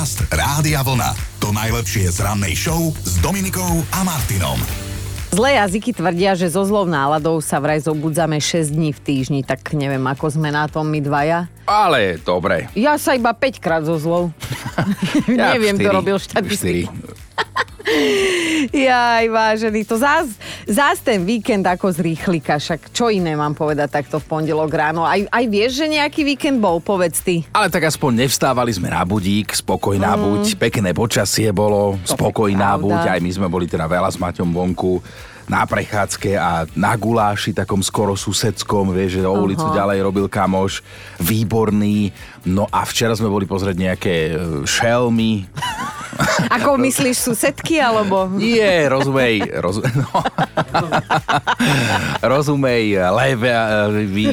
Podcast Rádia Vlna. To najlepšie z rannej show s Dominikou a Martinom. Zlé jazyky tvrdia, že so zlou náladou sa vraj zobudzame 6 dní v týždni, tak neviem, ako sme na tom my dvaja. Ale dobre. Ja sa iba 5 krát so zlou. Ja neviem, kto robil štatistiku. Jaj, vážený, to zás, zás ten víkend ako z rýchlika, však čo iné mám povedať takto v pondelok ráno. Aj, aj vieš, že nejaký víkend bol, povedz ty. Ale tak aspoň nevstávali sme na budík, spokojná mm. buď, pekné počasie bolo, spokojná pravda. buď, aj my sme boli teda veľa s Maťom vonku na prechádzke a na guláši takom skoro susedskom, vieš, že o ulicu Aha. ďalej robil kamoš, výborný. No a včera sme boli pozrieť nejaké e, šelmy, Ako myslíš susedky, alebo... Nie, rozumej, roz, no. rozumej, leve, vy.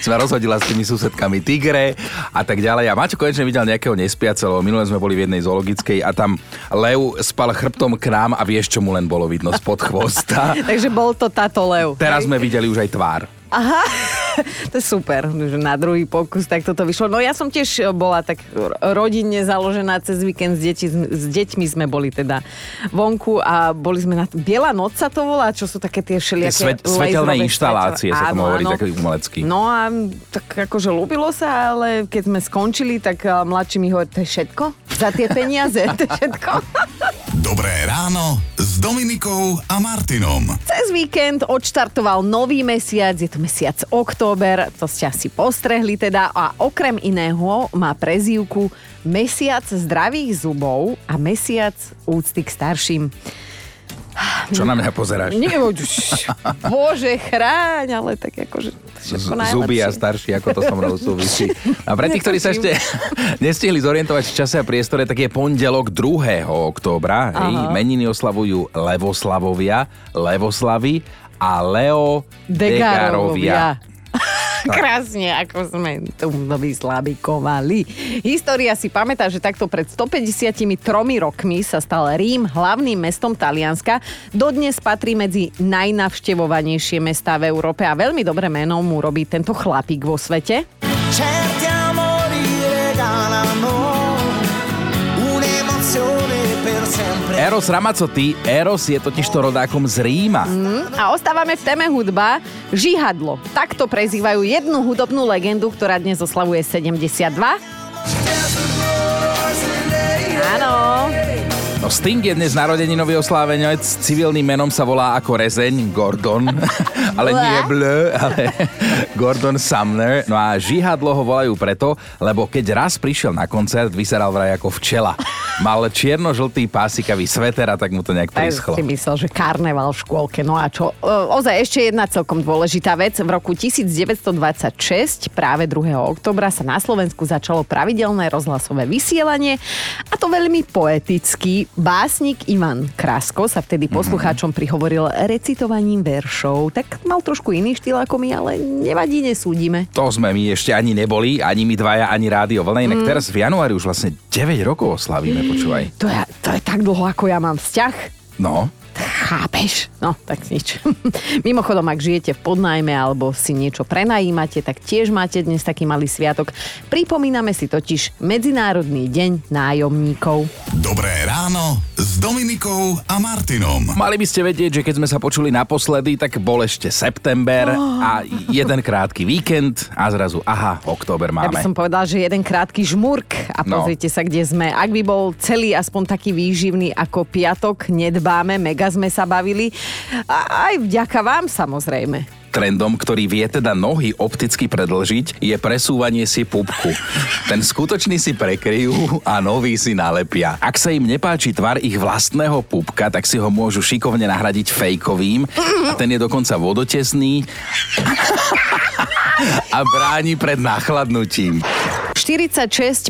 Sme rozhodila s tými susedkami tigre a tak ďalej. A Maťo konečne videl nejakého nespiaceho. Minule sme boli v jednej zoologickej a tam lev spal chrbtom k nám a vieš, čo mu len bolo vidno spod chvosta. Takže bol to táto lev. Teraz sme videli už aj tvár. Aha, to je super, že na druhý pokus tak toto vyšlo. No ja som tiež bola tak rodinne založená cez víkend s, deti, s deťmi sme boli teda vonku a boli sme na... Biela noc sa to volá, čo sú také tie všelijaké... Svet, svetelné inštalácie svetla. sa tomu hovorí taký umelecký. No a tak akože ľúbilo sa, ale keď sme skončili, tak a, mladší mi hovorí, to je všetko? Za tie peniaze? To je všetko? Dobré ráno s Dominikou a Martinom. Cez víkend odštartoval nový mesiac, je to mesiac október, to ste asi postrehli teda a okrem iného má prezývku Mesiac zdravých zubov a Mesiac úcty k starším. Čo na mňa pozeráš? Nie, bože, chráň, ale tak akože zuby a starší, ako to som mnou súvisí. A pre tých, ktorí sa ešte nestihli zorientovať v čase a priestore, tak je pondelok 2. októbra. Hej, meniny oslavujú Levoslavovia, Levoslavy a Leo Degarovia. Degarovia. Krásne, ako sme tu vyslabikovali. História si pamätá, že takto pred 153 rokmi sa stal Rím hlavným mestom Talianska. Dodnes patrí medzi najnavštevovanejšie mestá v Európe a veľmi dobré meno mu robí tento chlapík vo svete. Eros Ramazzotti, Eros je totiž to rodákom z Ríma. A ostávame v téme hudba. Žihadlo. Takto prezývajú jednu hudobnú legendu, ktorá dnes oslavuje 72. Áno. No Sting je dnes narodeninový oslávenec, civilným menom sa volá ako rezeň Gordon, ale nie Bleu, ale Gordon Sumner. No a žihadlo ho volajú preto, lebo keď raz prišiel na koncert, vyzeral vraj ako včela. Mal čierno-žltý pásikavý sveter a tak mu to nejak prischlo. si myslel, že karneval v škôlke. No a čo? E, Ozaj ešte jedna celkom dôležitá vec. V roku 1926, práve 2. oktobra, sa na Slovensku začalo pravidelné rozhlasové vysielanie a to veľmi poeticky. Básnik Ivan Krasko sa vtedy poslucháčom prihovoril recitovaním veršov. Tak mal trošku iný štýl ako my, ale nevadí, nesúdime. To sme my ešte ani neboli, ani my dvaja, ani rádio vlna. Inak teraz v januári už vlastne 9 rokov oslavíme, počúvaj. To je, to je tak dlho, ako ja mám vzťah. No, Chápeš? No, tak nič. Mimochodom, ak žijete v podnajme alebo si niečo prenajímate, tak tiež máte dnes taký malý sviatok. Pripomíname si totiž Medzinárodný deň nájomníkov. Dobré ráno s Dominikou a Martinom. Mali by ste vedieť, že keď sme sa počuli naposledy, tak bol ešte september a jeden krátky víkend a zrazu, aha, október Ja by máme. som povedal, že jeden krátky žmurk a No. pozrite sa, kde sme. Ak by bol celý aspoň taký výživný ako piatok, nedbáme, mega sme sa bavili. A aj vďaka vám samozrejme. Trendom, ktorý vie teda nohy opticky predlžiť, je presúvanie si pupku. Ten skutočný si prekryjú a nový si nalepia. Ak sa im nepáči tvar ich vlastného pupka, tak si ho môžu šikovne nahradiť fejkovým a ten je dokonca vodotesný a bráni pred nachladnutím. 46%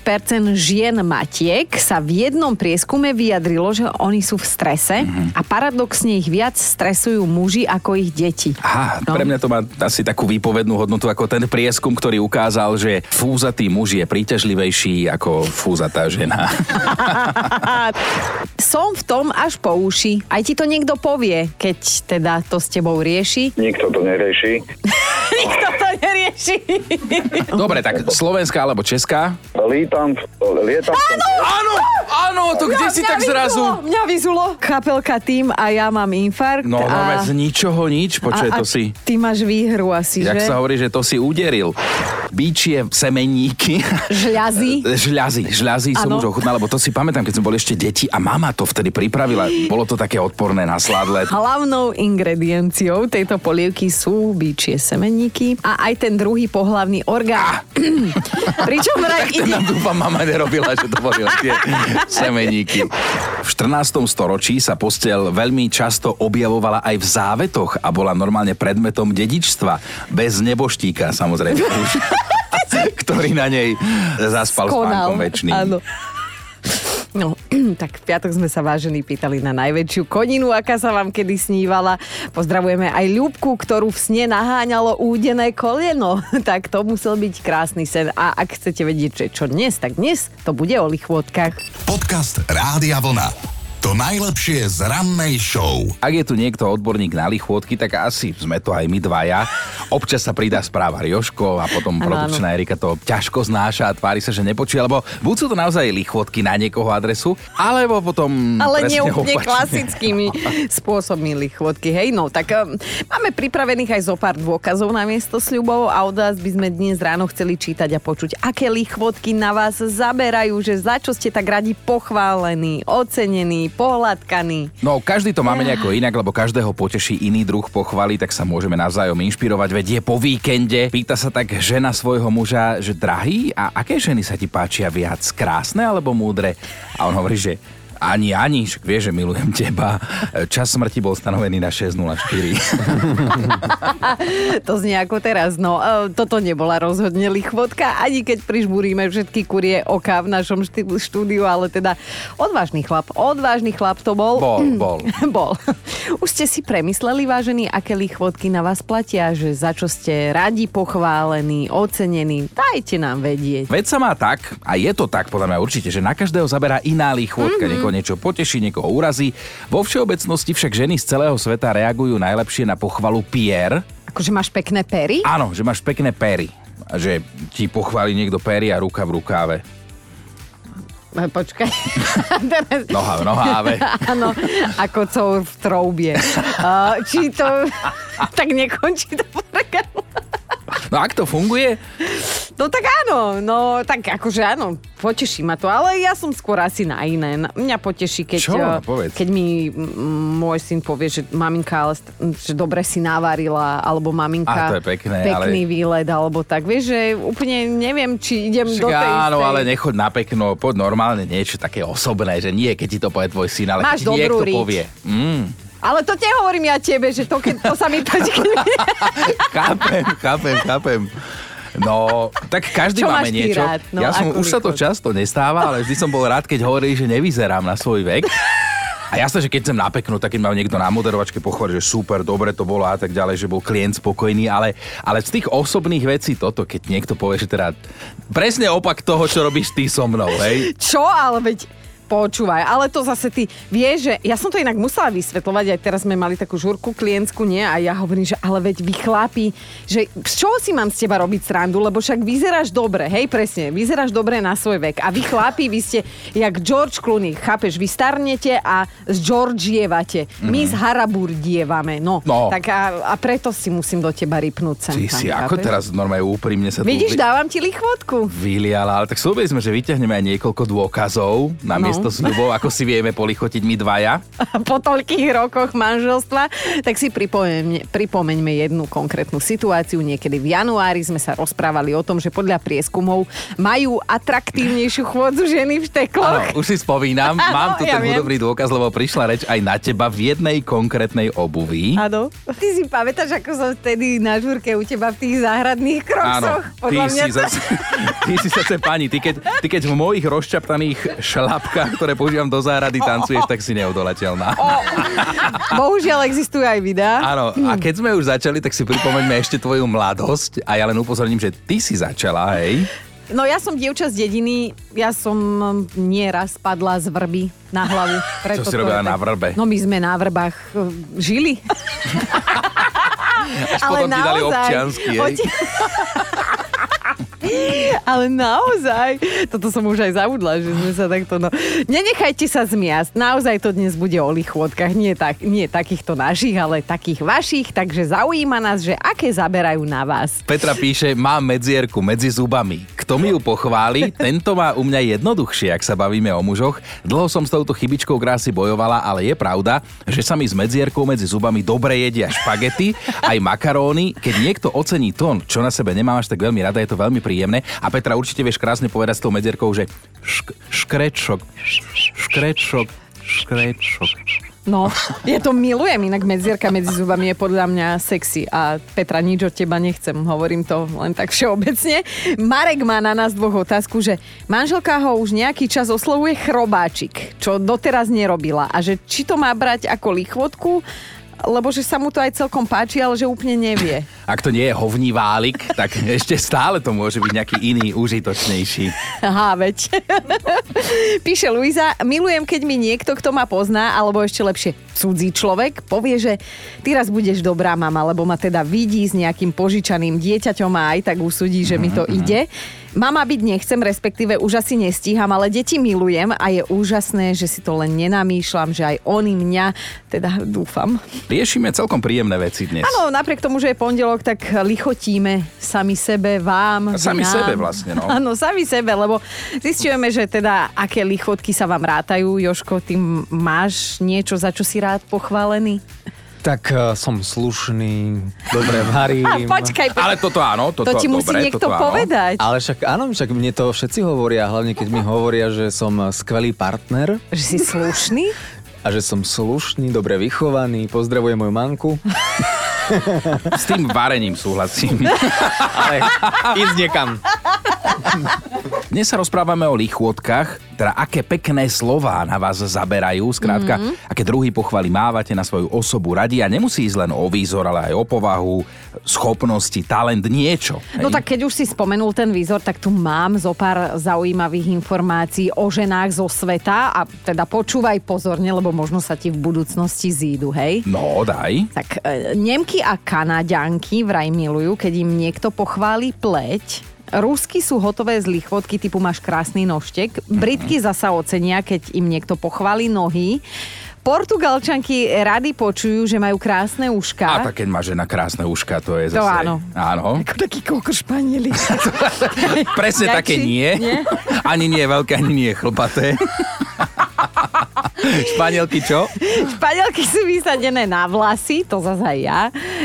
žien matiek sa v jednom prieskume vyjadrilo, že oni sú v strese Mhm. a paradoxne ich viac stresujú muži ako ich deti. Aha, No. pre mňa to má asi takú výpovednú hodnotu ako ten prieskum, ktorý ukázal, že fúzatý muž je príťažlivejší ako fúzatá žena. Som v tom až po uši. Aj ti to niekto povie, keď teda to s tebou rieši. Nikto to nerieši. Nikto to nerieši. Dobre, tak slovenská alebo česká? Lítam, lietam. Áno, áno, to kde si Mňa tak vyzulo, zrazu? Mňa vyzulo. Kapelka tým a ja mám infarkt. No, a, no, z ničoho nič, počuj, a, a to si... ty máš výhru asi, Jak že? sa hovorí, že to si uderil. Bíčie semeníky. Žľazy. Žľazy, žľazy som Áno. už ochutnal, lebo to si pamätám, keď sme boli ešte deti a mama to vtedy pripravila. Bolo to také odporné na sladle. Hlavnou ingredienciou tejto polievky sú bíčie semeníky a aj ten druhý pohlavný orgán. Pričom vraj To ide... dúfam, mama nerobila, že to boli tie semeníky. V 14. storočí sa postel veľmi často objavovala aj v závetoch a bola normálne predmetom dedičstva. Bez neboštíka, samozrejme. už, ktorý na nej zaspal spánkom väčšným. Áno. No, tak v piatok sme sa vážení pýtali na najväčšiu koninu, aká sa vám kedy snívala. Pozdravujeme aj Ľubku, ktorú v sne naháňalo údené koleno. tak to musel byť krásny sen. A ak chcete vedieť, že čo dnes, tak dnes to bude o lichvotkách. Podcast Rádia Vlna. To najlepšie z rannej show. Ak je tu niekto odborník na lichôdky, tak asi sme to aj my dvaja. Občas sa pridá správa Joško a potom produkčná Erika to ťažko znáša a tvári sa, že nepočuje, lebo buď sú to naozaj lichôdky na niekoho adresu, alebo potom Ale nie presne úplne opačne. klasickými spôsobmi lichvotky. Hej, no, tak um, máme pripravených aj zo pár dôkazov na miesto sľubov a od vás by sme dnes ráno chceli čítať a počuť, aké lichvotky na vás zaberajú, že za čo ste tak radi pochválení, ocenení, pohľadkaní. No, každý to máme nejako inak, lebo každého poteší iný druh pochvaly, tak sa môžeme navzájom inšpirovať, veď je po víkende. Pýta sa tak žena svojho muža, že drahý, a aké ženy sa ti páčia viac, krásne alebo múdre? A on hovorí, že ani, ani, však vieš, že milujem teba. Čas smrti bol stanovený na 6.04. To znie ako teraz, no e, toto nebola rozhodne lichvotka, ani keď prižbúrime všetky kurie oka v našom štúdiu, ale teda odvážny chlap, odvážny chlap to bol. Bol, bol. bol. Už ste si premysleli, vážení, aké lichvotky na vás platia, že za čo ste radi pochválení, ocenení? Dajte nám vedieť. Veď sa má tak, a je to tak podľa mňa určite, že na každého zaberá iná lichôdka. Mm-hmm. Niekoho niečo poteší, niekoho urazí. Vo všeobecnosti však ženy z celého sveta reagujú najlepšie na pochvalu Pierre, Akože máš pekné pery? Áno, že máš pekné pery. Že ti pochváli niekto pery a ruka v rukáve. Počkaj. Noha v noháve. Áno, ako cour v troubie. Či to tak nekončí to program? No ak to funguje, No tak áno, no tak akože áno, poteší ma to, ale ja som skôr asi na iné. Mňa poteší, keď, Čo? eh, Povedz. keď mi môj syn povie, že maminka, ale že dobre si navarila, alebo maminka, Á, to je pekné, pekný ale- výlet, alebo tak. Vieš, že úplne neviem, či idem do však tej áno, istej... ale nechoď na pekno, poď normálne niečo také osobné, že nie, keď ti to povie tvoj syn, ale Máš keď niekto riť. povie. Mm, Ale to nehovorím ja tebe, že to, keď, to sa mi páči, chápem, chápem, chápem. No, tak každý Čo máme niečo. rád? No, ja som, už sa to často nestáva, ale vždy som bol rád, keď hovorí, že nevyzerám na svoj vek. A jasné, že keď chcem napeknúť, tak keď ma niekto na moderovačke pochváli, že super, dobre to bolo a tak ďalej, že bol klient spokojný, ale, ale z tých osobných vecí toto, keď niekto povie, že teda presne opak toho, čo robíš ty so mnou, hej? Čo? Ale veď Počúvaj, ale to zase ty vieš, že ja som to inak musela vysvetľovať, aj teraz sme mali takú žurku klientskú, nie? A ja hovorím, že ale veď vy chlapi, že z čoho si mám z teba robiť srandu, lebo však vyzeráš dobre, hej, presne, vyzeráš dobre na svoj vek. A vy chlapi, vy ste jak George Clooney, chápeš, vy starnete a z Georgievate. My z Haraburdievame, no. No. Tak a, a preto si musím do teba rypnúť sem Ty tam, si ako teraz normálne úprimne sa Vidíš, tu... dávam ti lichvotku. vyliala, ale tak slúbili sme, že vyťahneme aj niekoľko dôkazov na No. miesto sľubov, ako si vieme polichotiť my dvaja. po toľkých rokoch manželstva, tak si pripomeňme, pripomeňme jednu konkrétnu situáciu. Niekedy v januári sme sa rozprávali o tom, že podľa prieskumov majú atraktívnejšiu chôdzu ženy v štekloch. Áno, už si spomínam, Áno, mám tu ja ten viem. hudobný dôkaz, lebo prišla reč aj na teba v jednej konkrétnej obuvi. Áno. Ty si pamätáš, ako som vtedy na žurke u teba v tých záhradných Áno, kroksoch? ty Podľa mňa si, to... zase, ty si zase pani, ty keď, ty keď v mojich rozčaptaných šlapkách, ktoré používam do záhrady, tancuješ, tak si neodolateľná. Bohužiaľ existujú aj videá. Áno, a keď sme už začali, tak si pripomeňme ešte tvoju mladosť a ja len upozorním, že ty si začala, hej? No ja som dievča z dediny, ja som nieraz padla z vrby na hlavu. Preto Čo si to robila je na vrbe? No my sme na vrbách e, žili. Až potom ti dali občiansky. Oti- Ale naozaj, toto som už aj zabudla, že sme sa takto... No... Nenechajte sa zmiasť, naozaj to dnes bude o lichôtkach, nie, tak, nie takýchto našich, ale takých vašich, takže zaujíma nás, že aké zaberajú na vás. Petra píše, mám medzierku medzi zubami. Kto mi ju pochváli, tento má u mňa jednoduchšie, ak sa bavíme o mužoch. Dlho som s touto chybičkou krásy bojovala, ale je pravda, že sa mi s medzierkou medzi zubami dobre jedia špagety, aj makaróny. Keď niekto ocení tón, čo na sebe nemám až tak veľmi rada, je to veľmi príjemné. A Petra, určite vieš krásne povedať s tou medzierkou, že šk- škrečok, škrečok, škrečok. No, ja to milujem, inak medzierka medzi zubami je podľa mňa sexy a Petra, nič od teba nechcem, hovorím to len tak všeobecne. Marek má na nás dvoch otázku, že manželka ho už nejaký čas oslovuje chrobáčik, čo doteraz nerobila a že či to má brať ako lichvotku, lebo že sa mu to aj celkom páči, ale že úplne nevie. Ak to nie je hovní válik, tak ešte stále to môže byť nejaký iný, užitočnejší. Aha, veď. Píše Luisa, milujem, keď mi niekto, kto ma pozná, alebo ešte lepšie cudzí človek, povie, že ty raz budeš dobrá mama, lebo ma teda vidí s nejakým požičaným dieťaťom a aj tak usudí, že mi to ide. Mama byť nechcem, respektíve už asi nestíham, ale deti milujem a je úžasné, že si to len nenamýšľam, že aj oni mňa, teda dúfam. Riešime celkom príjemné veci dnes. Áno, napriek tomu, že je pondelok, tak lichotíme sami sebe, vám. A sami nám. sebe vlastne, no. Áno, sami sebe, lebo zistujeme, že teda aké lichotky sa vám rátajú. Joško, ty máš niečo, za čo si rád pochválený? Tak uh, som slušný, dobre varím. Počkaj, Ale toto áno, toto to ti musí dobre, niekto toto áno. povedať. Ale však áno, však mne to všetci hovoria, hlavne keď mi hovoria, že som skvelý partner Že si slušný? A že som slušný, dobre vychovaný, pozdravujem moju manku. S tým varením súhlasím. Ale ísť niekam. Dnes sa rozprávame o lichôtkach, teda aké pekné slová na vás zaberajú, skrátka, Mhm. mm-hmm. aké druhý pochvaly mávate na svoju osobu radi a nemusí ísť len o výzor, ale aj o povahu, schopnosti, talent, niečo. No hej? tak keď už si spomenul ten výzor, tak tu mám zo pár zaujímavých informácií o ženách zo sveta a teda počúvaj pozorne, lebo možno sa ti v budúcnosti zídu, hej? No, daj. Tak e, Nemky a Kanaďanky vraj milujú, keď im niekto pochváli pleť. Rusky sú hotové z lichvotky typu máš krásny noštek. Britky zasa ocenia, keď im niekto pochváli nohy. Portugalčanky rady počujú, že majú krásne uška. A tak keď má žena krásne uška, to je To zase... áno. Áno. Ako taký kokr španieli. Presne Ďakči, také nie. nie? Ani nie veľké, ani nie chlpaté. Španielky čo? Španielky sú vysadené na vlasy, to zase aj ja.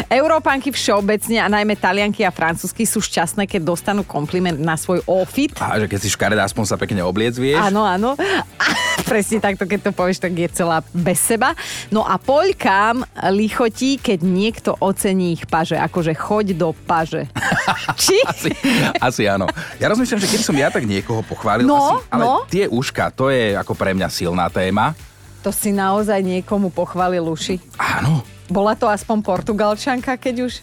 Európanky všeobecne a najmä talianky a francúzsky sú šťastné, keď dostanú kompliment na svoj outfit. A že keď si škaredá, aspoň sa pekne obliec, vieš? Áno, áno. A presne takto, keď to povieš, tak je celá bez seba. No a poľkám lichotí, keď niekto ocení ich paže, akože choď do paže. Či? Asi, asi áno. Ja rozmýšľam, že keď som ja tak niekoho pochválil, No, asi, ale no. tie uška, to je ako pre mňa silná téma. To si naozaj niekomu pochválil uši. Áno, Bola to aspoň portugalčanka, keď už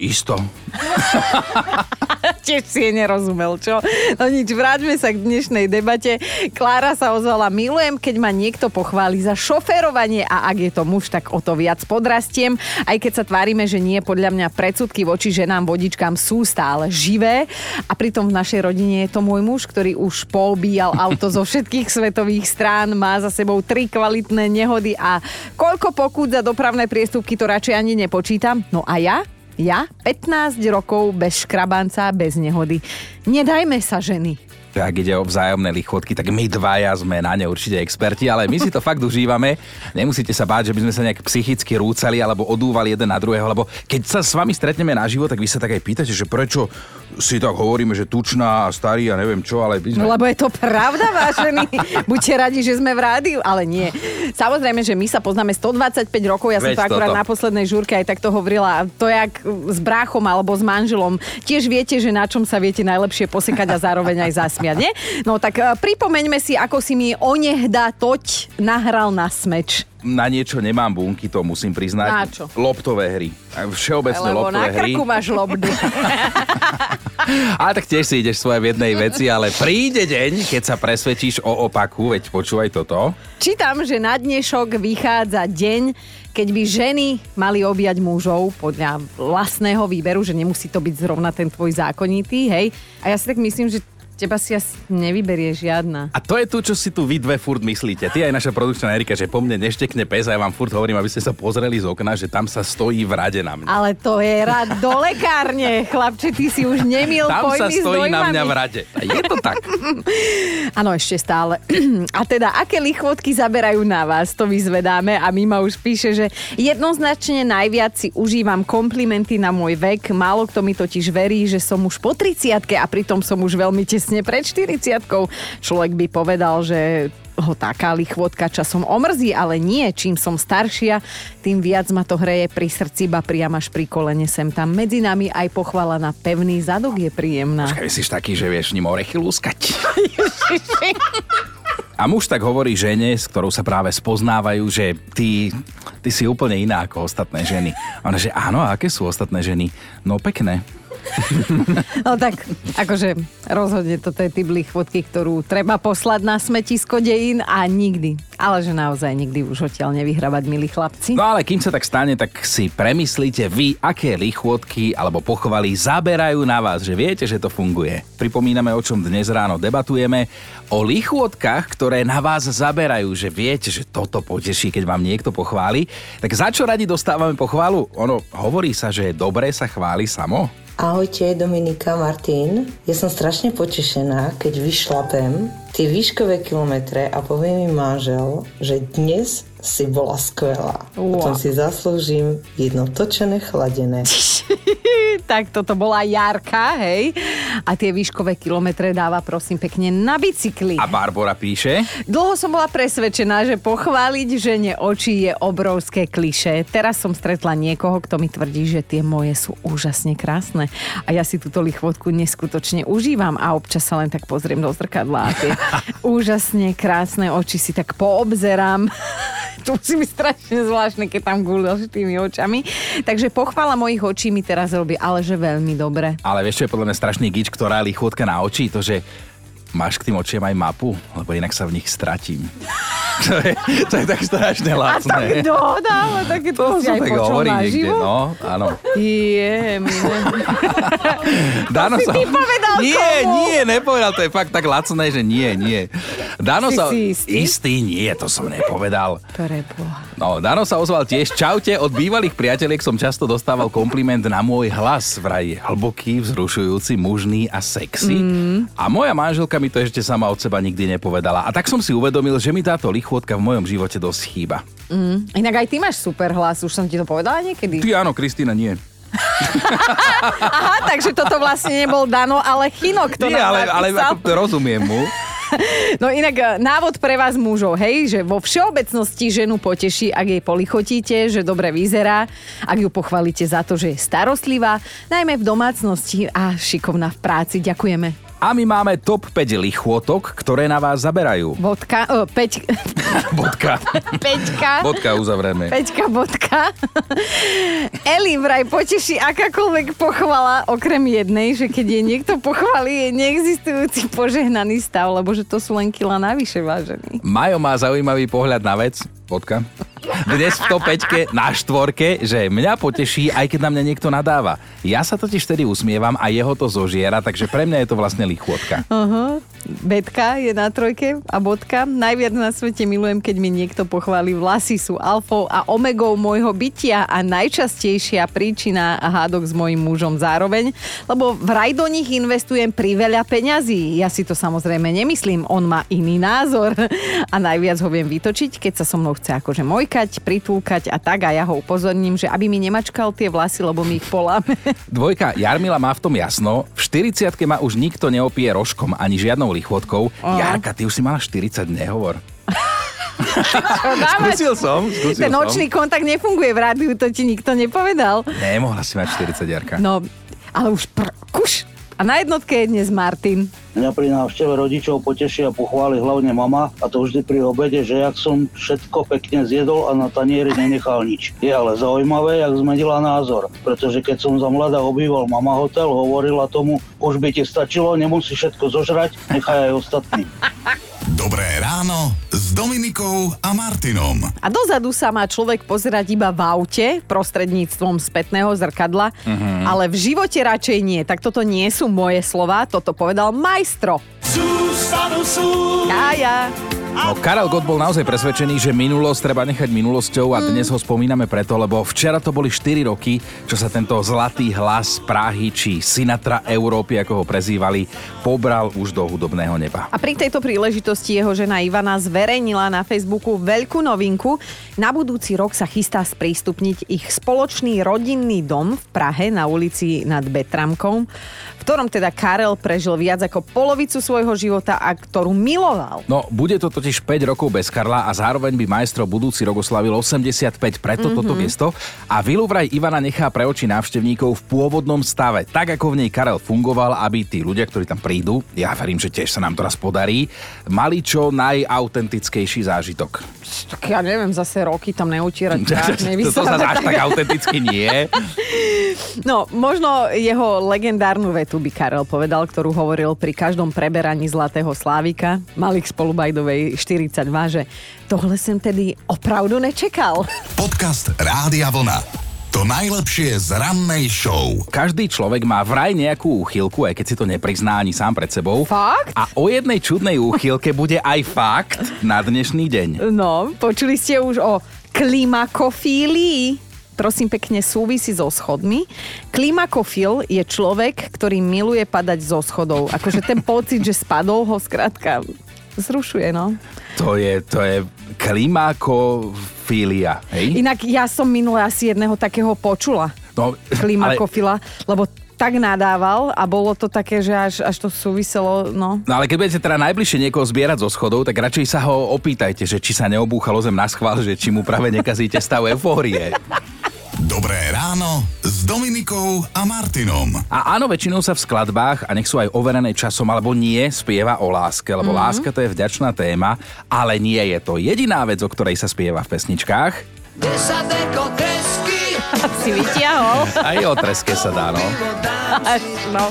isto. Tiež si jej nerozumel, čo? No nič, vráťme sa k dnešnej debate. Klára sa ozvala, milujem, keď ma niekto pochváli za šoférovanie a ak je to muž, tak o to viac podrastiem. Aj keď sa tvárime, že nie, podľa mňa predsudky voči ženám vodičkám sú stále živé a pritom v našej rodine je to môj muž, ktorý už poobíjal auto zo všetkých svetových strán, má za sebou tri kvalitné nehody a koľko pokút za dopravné priestupky to radšej ani nepočítam. No a ja? Ja 15 rokov bez škrabanca, bez nehody. Nedajme sa ženy. Ak ide o vzájomné lichotky, tak my dvaja sme na ne určite experti, ale my si to fakt užívame. Nemusíte sa báť, že by sme sa nejak psychicky rúcali alebo odúvali jeden na druhého, lebo keď sa s vami stretneme naživo, tak vy sa tak aj pýtate, že prečo si tak hovoríme, že tučná a starý a neviem čo, ale my sme... No lebo je to pravda, vážení. Buďte radi, že sme v rádiu, ale nie. Samozrejme, že my sa poznáme 125 rokov, ja som Veď to akurát toto. na poslednej žúrke aj takto hovorila. To jak s bráchom alebo s manželom. Tiež viete, že na čom sa viete najlepšie posekať a zároveň aj zasmiať, nie? No tak eh, pripomeňme si, ako si mi onehda toť nahral na smeč. na niečo nemám bunky, to musím priznať. Na čo? Loptové hry. Všeobecné Lebo na loptové hry. krku máš lobdy. Ale tak tiež si ideš svoje v jednej veci, ale príde deň, keď sa presvedčíš o opaku, veď počúvaj toto. Čítam, že na dnešok vychádza deň, keď by ženy mali objať mužov podľa vlastného výberu, že nemusí to byť zrovna ten tvoj zákonitý, hej. A ja si tak myslím, že teba si asi nevyberie žiadna. A to je tu, čo si tu vy dve furt myslíte. Ty aj naša produkčná Erika, že po mne neštekne pes a ja vám furt hovorím, aby ste sa pozreli z okna, že tam sa stojí v rade na mňa. Ale to je rad do lekárne, chlapče, ty si už nemil Tam sa stojí na mňa v rade. A je to tak. Áno, ešte stále. A teda, aké lichvotky zaberajú na vás, to vyzvedáme a Mima už píše, že jednoznačne najviac si užívam komplimenty na môj vek. Málo kto mi totiž verí, že som už po 30 a pritom som už veľmi tesne pred 40 Človek by povedal, že ho taká lichvotka časom omrzí, ale nie. Čím som staršia, tým viac ma to hreje pri srdci, ba priam až pri kolene sem tam. Medzi nami aj pochvala na pevný zadok je príjemná. Počkaj, si taký, že vieš ním orechy lúskať. A muž tak hovorí žene, s ktorou sa práve spoznávajú, že ty, ty si úplne iná ako ostatné ženy. A ona, že áno, a aké sú ostatné ženy? No pekné. No tak, akože rozhodne toto je typ lichvotky, ktorú treba poslať na smetisko dejín a nikdy, ale že naozaj nikdy už odtiaľ nevyhrabať, milí chlapci. No ale kým sa tak stane, tak si premyslíte vy, aké lichvotky alebo pochvaly zaberajú na vás, že viete, že to funguje. Pripomíname, o čom dnes ráno debatujeme, o lichvotkách, ktoré na vás zaberajú, že viete, že toto poteší, keď vám niekto pochváli. Tak za čo radi dostávame pochvalu? Ono, hovorí sa, že dobre sa chváli samo. Ahojte, Dominika, Martin. Ja som strašne potešená, keď vyšlapem tie výškové kilometre a povie mi manžel, že dnes si bola skvelá. Wow. Potom si zaslúžim jedno točené chladené. tak toto bola Jarka, hej. A tie výškové kilometre dáva prosím pekne na bicykli. A Barbara píše, Dlho som bola presvedčená, že pochváliť žene oči je obrovské kliše. Teraz som stretla niekoho, kto mi tvrdí, že tie moje sú úžasne krásne. A ja si túto lichvotku neskutočne užívam a občas sa len tak pozriem do zrkadla a tie úžasne krásne oči si tak poobzerám. to musí byť strašne zvláštne, keď tam gúľaš tými očami. Takže pochvála mojich očí mi teraz robí ale že veľmi dobre. ale vieš, čo je podľa mňa strašný gič, ktorá je lichvotka na oči, to, že máš k tým očiem aj mapu, lebo inak sa v nich stratím. to, je, to je tak strašne A to mi lacné. dohoda, ale také to, To si sa aj tak hovorí niekde, no, áno. Je, mine. Dano si ty povedal Nie, komu? nie, nepovedal, to je fakt tak lacné, že nie, nie. Dano Si sa... si istý? Istý, nie, to som nepovedal. Pre Boha. No, Dano sa ozval tiež. Čaute, od bývalých priateliek som často dostával kompliment na môj hlas. Vraj hlboký, vzrušujúci, mužný a sexy. Mm. A moja manželka mi to ešte sama od seba nikdy nepovedala. A tak som si uvedomil, že mi táto lichvotka v mojom živote dosť chýba. Inak aj ty máš super hlas, už som ti to povedala niekedy. Ty áno, Kristýna, nie. Aha, takže toto vlastne nebol Dano, ale Chino, kto nie, ale, ale napísal. ako rozumiem mu. No inak e, návod pre vás mužov, hej, že vo všeobecnosti ženu poteší, ak jej polichotíte, že dobre vyzerá, ak ju pochválite za to, že je starostlivá, najmä v domácnosti a šikovná v práci. Ďakujeme. A my máme top 5 lichôtok, ktoré na vás zaberajú. Bodka, o, peť, Bodka. peťka. Bodka uzavrieme. Peťka, bodka. Eli vraj poteší akákoľvek pochvala, okrem jednej, že keď je niekto pochvalí, je neexistujúci požehnaný stav, lebo že to sú len kila navyše, vážený. Majo má zaujímavý pohľad na vec. Bodka. Dnes v top 5 na štvorke, že mňa poteší, aj keď na mňa niekto nadáva. Ja sa totiž vtedy usmievam a jeho to zožiera, takže pre mňa je to vlastne lichôtka. Aha, Betka je na trojke a bodka. Najviac na svete milujem, keď mi niekto pochváli. Vlasy sú alfou a omegou môjho bytia a najčastejšia príčina hádok s mojim mužom zároveň, lebo vraj do nich investujem pri veľa peňazí. Ja si to samozrejme nemyslím, on má iný názor a najviac ho viem vytočiť, keď sa so mnou chce akože mojkať, pritúkať a tak a ja ho upozorním, že aby mi nemačkal tie vlasy, lebo mi ich poláme. Dvojka, Jarmila má v tom jasno. V 40 ma už nikto neopije rožkom ani žiadnou lichotkou. Jarka, ty už si mala 40, nehovor. Skúsil som, skúsil Ten som. nočný kontakt nefunguje v rádiu, to ti nikto nepovedal. Nemohla si mať 40, Jarka. No, ale už pr- kuš. A na jednotke je dnes Martin. Mňa pri návšteve rodičov poteší a pochváli hlavne mama a to vždy pri obede, že jak som všetko pekne zjedol a na tanieri nenechal nič. Je ale zaujímavé, jak zmenila názor, pretože keď som za mladá obýval mama hotel, hovorila tomu, už by ti stačilo, nemusí všetko zožrať, nechaj aj ostatní. Dobré ráno Dominikou a Martinom. A dozadu sa má človek pozerať iba v aute prostredníctvom spätného zrkadla, ale v živote radšej nie. Tak toto nie sú moje slova, toto povedal majstro. Ja, ja. No, Karel Gott bol naozaj presvedčený, že minulosť treba nechať minulosťou a dnes ho spomíname preto, lebo včera to boli 4 roky, čo sa tento zlatý hlas Prahy či Sinatra Európy, ako ho prezývali, pobral už do hudobného neba. A pri tejto príležitosti jeho žena Ivana zverejnila na Facebooku veľkú novinku. Na budúci rok sa chystá sprístupniť ich spoločný rodinný dom v Prahe na ulici nad Betramkom, v ktorom teda Karel prežil viac ako polovicu svojho života a ktorú miloval. No, bude to totiž 5 rokov bez Karla a zároveň by majstro budúci rok oslavil 85, preto mm-hmm. toto miesto. A vilu vraj Ivana nechá pre oči návštevníkov v pôvodnom stave, tak ako v nej Karel fungoval, aby tí ľudia, ktorí tam prídu, ja verím, že tiež sa nám to raz podarí, mali čo najautentickejší zážitok. Tak ja neviem, zase roky tam neutírať prach, to sa až tak autenticky nie. No, možno jeho legendárnu vetu by Karel povedal, ktorú hovoril pri každom preberaní Zlatého Slávika, Malik Spolubajdovej 42, že tohle som tedy opravdu nečekal. Podcast Rádia Vlna. To najlepšie z rannej show. Každý človek má vraj nejakú úchylku, aj keď si to neprizná ani sám pred sebou. Fakt? A o jednej čudnej úchylke bude aj fakt na dnešný deň. No, počuli ste už o klimakofílii? prosím pekne súvisí so schodmi. Klimakofil je človek, ktorý miluje padať zo schodov. Akože ten pocit, že spadol ho skrátka zrušuje, no. To je, to je klimakofília, hej? Inak ja som minule asi jedného takého počula. No, klimakofila, ale... lebo tak nadával a bolo to také, že až, až to súviselo, no. No ale keď budete teda najbližšie niekoho zbierať zo schodov, tak radšej sa ho opýtajte, že či sa neobúchalo zem na schvál, že či mu práve nekazíte stav eufórie. Dobré ráno s Dominikou a Martinom. A áno, väčšinou sa v skladbách, a nech sú aj overené časom alebo nie, spieva o láske, lebo mm-hmm. láska to je vďačná téma, ale nie je to jediná vec, o ktorej sa spieva v pesničkách. Si vytiahol. Aj o treske sa dá, no. no.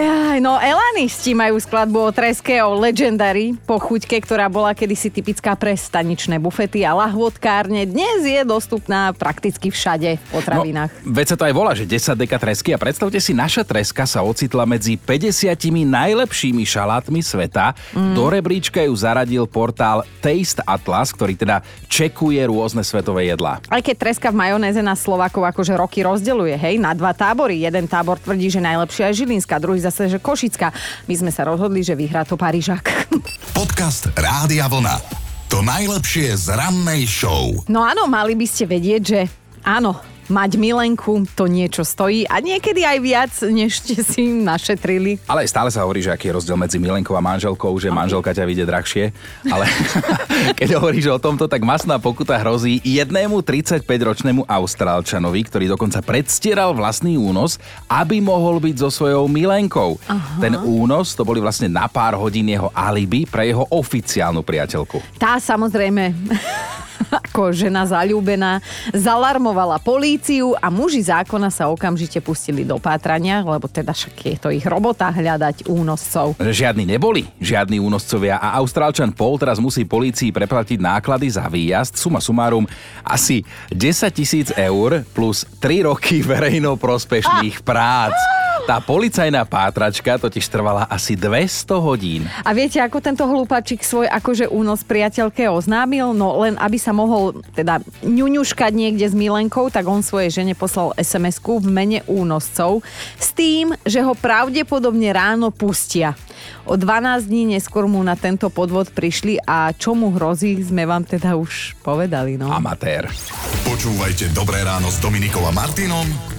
Jaj, no Elanisti majú skladbu o treske, o Legendary pochuťke, ktorá bola kedysi typická pre staničné bufety a lahvodkárne. Dnes je dostupná prakticky všade v potravinách. No, veď sa to aj volá, že 10 deka tresky a predstavte si, naša treska sa ocitla medzi 50 najlepšími šalátmi sveta. Mm. Do rebríčka ju zaradil portál Taste Atlas, ktorý teda čekuje rôzne svetové jedlá. Aj keď treska v majonéze na Slovákov akože roky rozdeluje, hej, na dva tábory. Jeden tábor tvrdí, že najlepšia je Žilinská, druhý zase, že Košická. My sme sa rozhodli, že vyhrá to Parížak. Podcast Rádia Vlna. To najlepšie z rannej show. No áno, mali by ste vedieť, že áno, mať milenku, to niečo stojí a niekedy aj viac, než ste si našetrili. Ale stále sa hovorí, že aký je rozdiel medzi milenkou a manželkou, že manželka ťa vyjde drahšie. Ale keď hovoríš o tomto, tak masná pokuta hrozí jednému 35-ročnému Austrálčanovi, ktorý dokonca predstieral vlastný únos, aby mohol byť so svojou milenkou. Aha. Ten únos to boli vlastne na pár hodín jeho alibi pre jeho oficiálnu priateľku. Tá samozrejme ako žena zalúbená, zalarmovala políciu a muži zákona sa okamžite pustili do pátrania, lebo teda však je to ich robota hľadať únoscov. Žiadni neboli, žiadni únoscovia a Austrálčan Paul teraz musí polícii preplatiť náklady za výjazd, suma sumárum asi 10 tisíc eur plus 3 roky verejnoprospešných prác. Tá policajná pátračka totiž trvala asi 200 hodín. A viete, ako tento hlúpačik svoj akože únos priateľke oznámil? No len aby sa mohol teda ňuňuškať niekde s Milenkou, tak on svojej žene poslal sms v mene únoscov s tým, že ho pravdepodobne ráno pustia. O 12 dní neskôr mu na tento podvod prišli a čo mu hrozí, sme vám teda už povedali. No. Amatér. Počúvajte Dobré ráno s Dominikom a Martinom